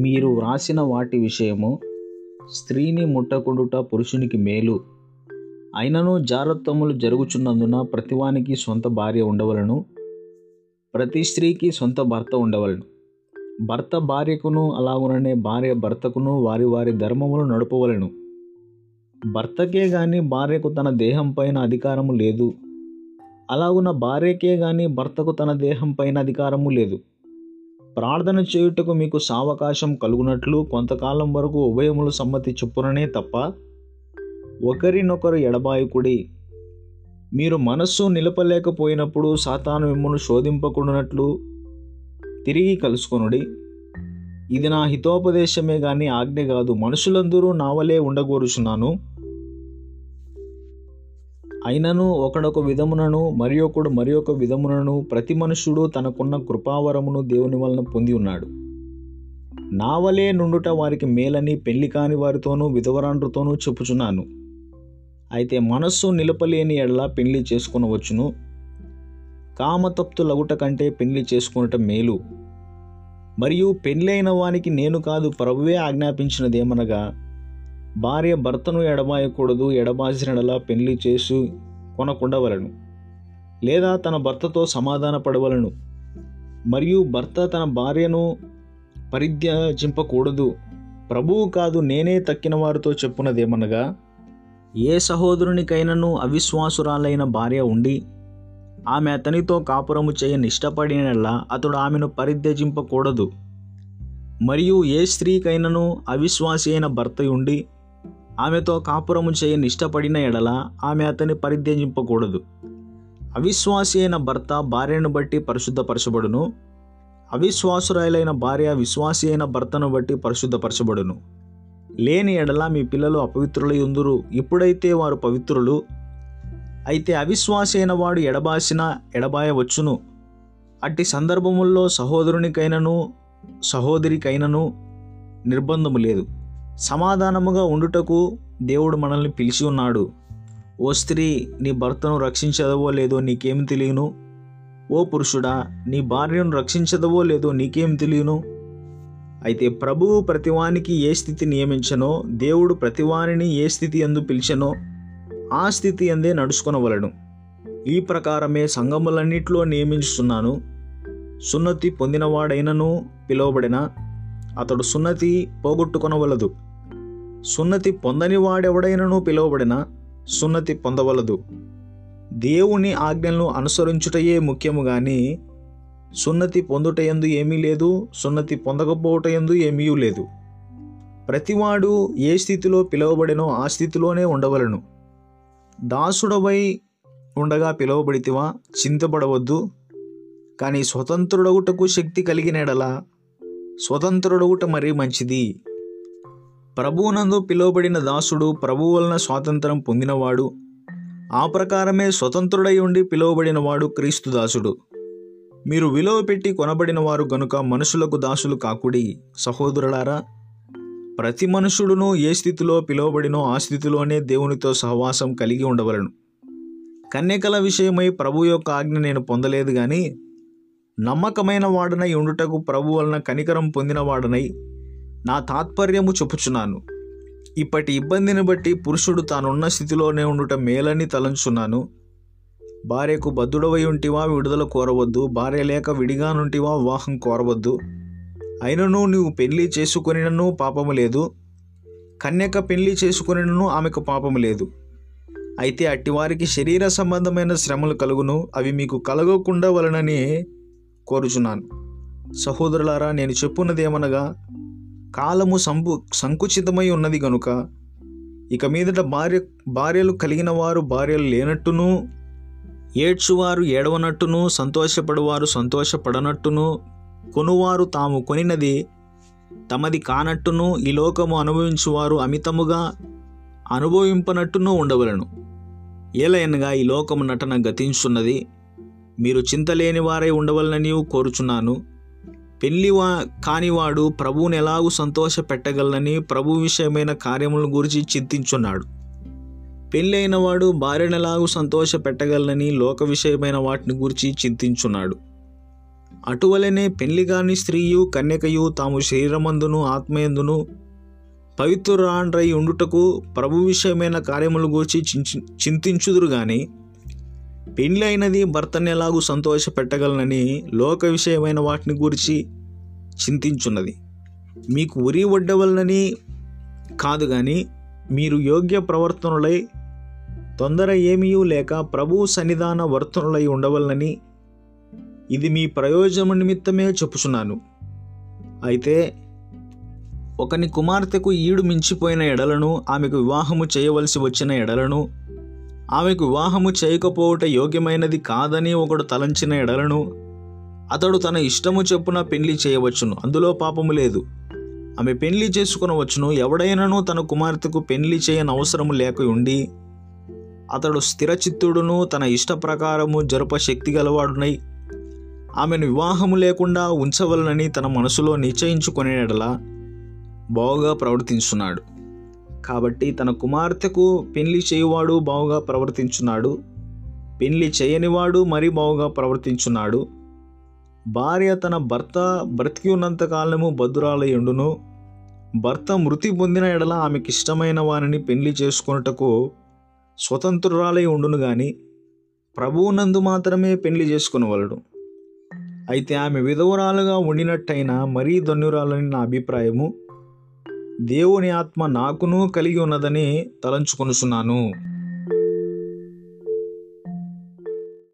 మీరు వ్రాసిన వాటి విషయము స్త్రీని ముట్టకుండుట పురుషునికి మేలు. అయినను జారత్వములు జరుగుచున్నందున ప్రతివానికి సొంత భార్య ఉండవలను. ప్రతి స్త్రీకి సొంత భర్త ఉండవలను. భర్త భార్యకును అలాగుననే భార్య భర్తకును వారి వారి ధర్మములు నడుపవలను. భర్తకే గాని భార్యకు తన దేహం పైన అధికారము లేదు. అలాగున భార్యకే గాని భర్తకు తన దేహం పైన అధికారము లేదు. ప్రార్థన చేయుటకు మీకు సావకాశం కలుగునట్లు కొంతకాలం వరకు ఉభయములు సమ్మతి చొప్పుననే తప్ప ఒకరినొకరు ఎడబాయకుడి. మీరు మనస్సు నిలపలేకపోయినప్పుడు సాతాను మిమ్మను శోధింపకుండానట్లు తిరిగి కలుసుకొనుడి. ఇది నా హితోపదేశమే కానీ ఆజ్ఞ కాదు. మనుషులందరూ నావలే ఉండగోరుచున్నాను. అయినను ఒకడొక విధమునను మరి ఒకడు మరి ఒక విధమునను ప్రతి మనుష్యుడు తనకున్న కృపావరమును దేవుని వలన పొంది ఉన్నాడు. నావలే నుండుట వారికి మేలని పెళ్ళి కాని వారితోనూ విధవరాండ్రుతోనూ చెప్పుచున్నాను. అయితే మనస్సు నిలపలేని ఎడల పెళ్ళి చేసుకునవచ్చును. కామతప్తులగుట కంటే పెళ్ళి చేసుకునటం మేలు. మరియు పెళ్ళైన వానికి నేను కాదు ప్రభువే ఆజ్ఞాపించినదేమనగా భార్య భర్తను ఎడబాయకూడదు ఎడబాసినలా పెళ్ళి చేసి కొనకుండవలను. లేదా తన భర్తతో సమాధాన పడవలను మరియు భర్త తన భార్యను పరిత్యజింపకూడదు. ప్రభువు కాదు నేనే తక్కిన వారితో చెప్పున్నదేమనగా ఏ సహోదరునికైనను అవిశ్వాసురాలైన భార్య ఉండి ఆమె అతనితో కాపురము చేయని ఇష్టపడినలా అతడు ఆమెను పరిత్యజింపకూడదు. మరియు ఏ స్త్రీకైనను అవిశ్వాసి అయిన భర్త ఉండి ఆమెతో కాపురము చేయని ఇష్టపడిన ఎడల ఆమె అతని పరిత్యజింపకూడదు. అవిశ్వాసి అయిన భర్త భార్యను బట్టి పరిశుద్ధపరచబడును. అవిశ్వాసురాలైన భార్య విశ్వాసి అయిన భర్తను బట్టి పరిశుద్ధపరచబడును. లేని ఎడల మీ పిల్లలు అపవిత్రులై ఉందురు. ఇప్పుడైతే వారు పవిత్రులు. అయితే అవిశ్వాసి అయిన వాడు ఎడబాసిన ఎడబాయవచ్చును. అట్టి సందర్భముల్లో సహోదరునికైనను సహోదరికైనను నిర్బంధము లేదు. సమాధానముగా ఉండుటకు దేవుడు మనల్ని పిలిచి ఉన్నాడు. ఓ స్త్రీ నీ భర్తను రక్షించదవో లేదో నీకేమి తెలియను? ఓ పురుషుడా నీ భార్యను రక్షించదవో లేదో నీకేం తెలియను? అయితే ప్రభువు ప్రతివానికి ఏ స్థితి నియమించనో దేవుడు ప్రతివానిని ఏ స్థితి ఎందు పిలిచనో ఆ స్థితి ఎందే నడుచుకొనవలను. ఈ ప్రకారమే సంఘములన్నిట్లో నియమించుతున్నాను సున్నతి పొందినవాడైనను పిలువబడిన అతడు సున్నతి పోగొట్టుకొనవలదు. సున్నతి పొందని వాడెవడైనను పిలువబడిన సున్నతి పొందవలదు. దేవుని ఆజ్ఞలను అనుసరించుటయే ముఖ్యము గాని సున్నతి పొందుటయందు ఏమీ లేదు సున్నతి పొందకపోవటయందు ఏమీ లేదు. ప్రతివాడు ఏ స్థితిలో పిలువబడినో ఆ స్థితిలోనే ఉండవలను. దాసుడవై ఉండగా పిలువబడితివా చింతపడవద్దు. కానీ స్వతంత్రుడగుటకు శక్తి కలిగినడలా స్వతంత్రుడగుట మరీ మంచిది. ప్రభువునందు పిలువబడిన దాసుడు ప్రభు వలన స్వాతంత్రం పొందినవాడు. ఆ ప్రకారమే స్వతంత్రుడై ఉండి పిలువబడినవాడు క్రీస్తు దాసుడు. మీరు విలువ పెట్టి కొనబడిన వారు గనుక మనుషులకు దాసులు కాకుడి. సహోదరులారా ప్రతి మనుషుడును ఏ స్థితిలో పిలువబడినో ఆ స్థితిలోనే దేవునితో సహవాసం కలిగి ఉండవలను. కన్యకల విషయమై ప్రభు యొక్క ఆజ్ఞ నేను పొందలేదు కానీ నమ్మకమైన వాడనై ఉండుటకు ప్రభు వలన కనికరం పొందిన వాడనై నా తాత్పర్యము చెప్పుచున్నాను. ఇప్పటి ఇబ్బందిని బట్టి పురుషుడు తానున్న స్థితిలోనే ఉండుట మేలని తలంచున్నాను భార్యకు బద్దుడవై ఉంటివా విడుదల కోరవద్దు భార్య లేక విడిగా నుంటివా వివాహం కోరవద్దు. అయినను నీవు పెళ్ళి చేసుకునినను పాపము లేదు. కన్యక పెళ్ళి చేసుకునినను ఆమెకు పాపము లేదు. అయితే అట్టివారికి శరీర సంబంధమైన శ్రమలు కలుగును అవి మీకు కలగకుండా వలనని కోరుచున్నాను. సహోదరులారా నేను చెప్పున్నదేమనగా కాలము సంపు సంకుచితమై ఉన్నది గనుక ఇక మీదట భార్య భార్యలు కలిగిన వారు భార్యలు లేనట్టును ఏడ్చువారు ఏడవనట్టును సంతోషపడువారు సంతోషపడనట్టును కొనువారు తాము కొనినది తమది కానట్టును ఈ లోకము అనుభవించువారు అమితముగా అనుభవింపనట్టును ఉండవలను. ఏలయనగా ఈ లోకము నటన గతించున్నది. మీరు చింతలేని వారై ఉండవలనని కోరుచున్నాను. పెళ్ళివా కానివాడు ప్రభువుని ఎలాగూ సంతోష పెట్టగలనని ప్రభు విషయమైన కార్యముల గురించి చింతించున్నాడు. పెళ్ళైన వాడు భార్యను ఎలాగూ సంతోష పెట్టగలనని లోక విషయమైన వాటిని గురించి చింతించున్నాడు. అటువలనే పెళ్ళి కాని స్త్రీయు కన్యకయు తాము శరీరమందును ఆత్మయందును పవిత్రురాండ్రై ఉండుటకు ప్రభు విషయమైన కార్యములు గూర్చి చింతించుదురు కానీ పెండ్లైనది అయినది భర్తని ఎలాగూ సంతోష పెట్టగలనని లోక విషయమైన వాటిని గురించి చింతించున్నది. మీకు ఉరి వడ్డవలనని కాదు కానీ మీరు యోగ్య ప్రవర్తనలై తొందర ఏమీయూ లేక ప్రభు సన్నిధాన వర్తనులై ఉండవలనని ఇది మీ ప్రయోజనం నిమిత్తమే చెప్పుచున్నాను. అయితే ఒకని కుమార్తెకు ఈడు మించిపోయిన ఎడలను ఆమెకు వివాహము చేయవలసి వచ్చిన ఎడలను ఆమెకు వివాహము చేయకపోవట యోగ్యమైనది కాదని ఒకడు తలంచిన ఎడలను అతడు తన ఇష్టము చెప్పున పెళ్ళి చేయవచ్చును. అందులో పాపము లేదు. ఆమె పెళ్ళి చేసుకునవచ్చును. ఎవడైనను తన కుమార్తెకు పెళ్ళి చేయని అవసరము లేక ఉండి అతడు స్థిరచిత్తుడును తన ఇష్ట ప్రకారము జరుప శక్తి గలవాడునై ఆమెను వివాహము లేకుండా ఉంచవలనని తన మనసులో నిశ్చయించుకునేడలా బాగా ప్రవర్తించున్నాడు. కాబట్టి తన కుమార్తెకు పెళ్ళి చేయువాడు బావుగా ప్రవర్తించున్నాడు. పెళ్ళి చేయనివాడు మరీ బావుగా ప్రవర్తించున్నాడు. భార్య తన భర్త బ్రతికి ఉన్నంత కాలము బద్దురాలయుండును భర్త మృతి పొందిన ఎడల ఆమెకి ఇష్టమైన వారిని పెళ్ళి చేసుకొనుటకు స్వతంత్రురాలై ఉండును గాని ప్రభువునందు మాత్రమే పెళ్ళి చేసుకునవలడు. అయితే ఆమె విధవరాలుగా ఉండినట్టయినా మరీ ధన్యురాలని నా అభిప్రాయము దేవుని ఆత్మ నాకును కలిగి ఉన్నదని తలంచుకొనుచున్నాను.